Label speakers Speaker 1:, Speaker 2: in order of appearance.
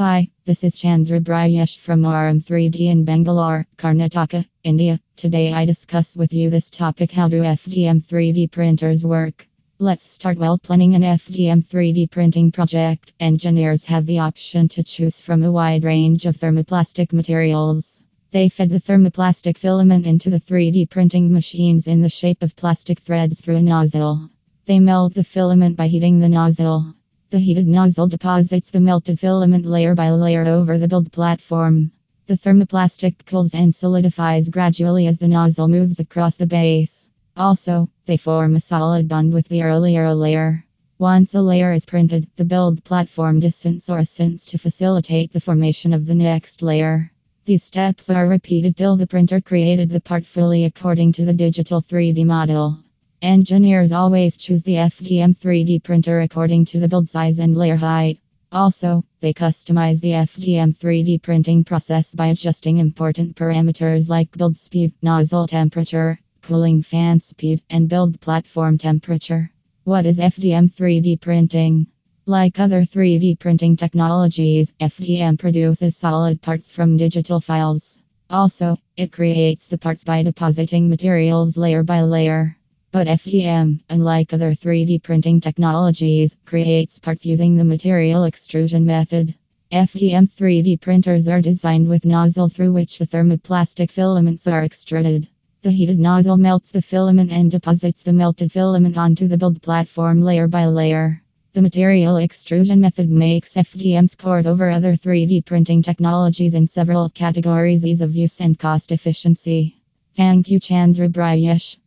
Speaker 1: Hi, this is Chandra Bryesh from Aurum3D in Bangalore, Karnataka, India. Today I discuss with you this topic how do FDM 3D printers work. Let's start while planning an FDM 3D printing project. Engineers have the option to choose from a wide range of thermoplastic materials. They fed the thermoplastic filament into the 3D printing machines in the shape of plastic threads through a nozzle. They melt the filament by heating the nozzle. The heated nozzle deposits the melted filament layer by layer over the build platform. The thermoplastic cools and solidifies gradually as the nozzle moves across the base. Also, they form a solid bond with the earlier layer. Once a layer is printed, the build platform descends or ascends to facilitate the formation of the next layer. These steps are repeated till the printer created the part fully according to the digital 3D model. Engineers always choose the FDM 3D printer according to the build size and layer height. Also, they customize the FDM 3D printing process by adjusting important parameters like build speed, nozzle temperature, cooling fan speed, and build platform temperature. What is FDM 3D printing? Like other 3D printing technologies, FDM produces solid parts from digital files. Also, it creates the parts by depositing materials layer by layer. But FDM, unlike other 3D printing technologies, creates parts using the material extrusion method. FDM 3D printers are designed with nozzle through which the thermoplastic filaments are extruded. The heated nozzle melts the filament and deposits the melted filament onto the build platform layer by layer. The material extrusion method makes FDM scores over other 3D printing technologies in several categories ease of use and cost efficiency. Thank you, Chandra Bryesh.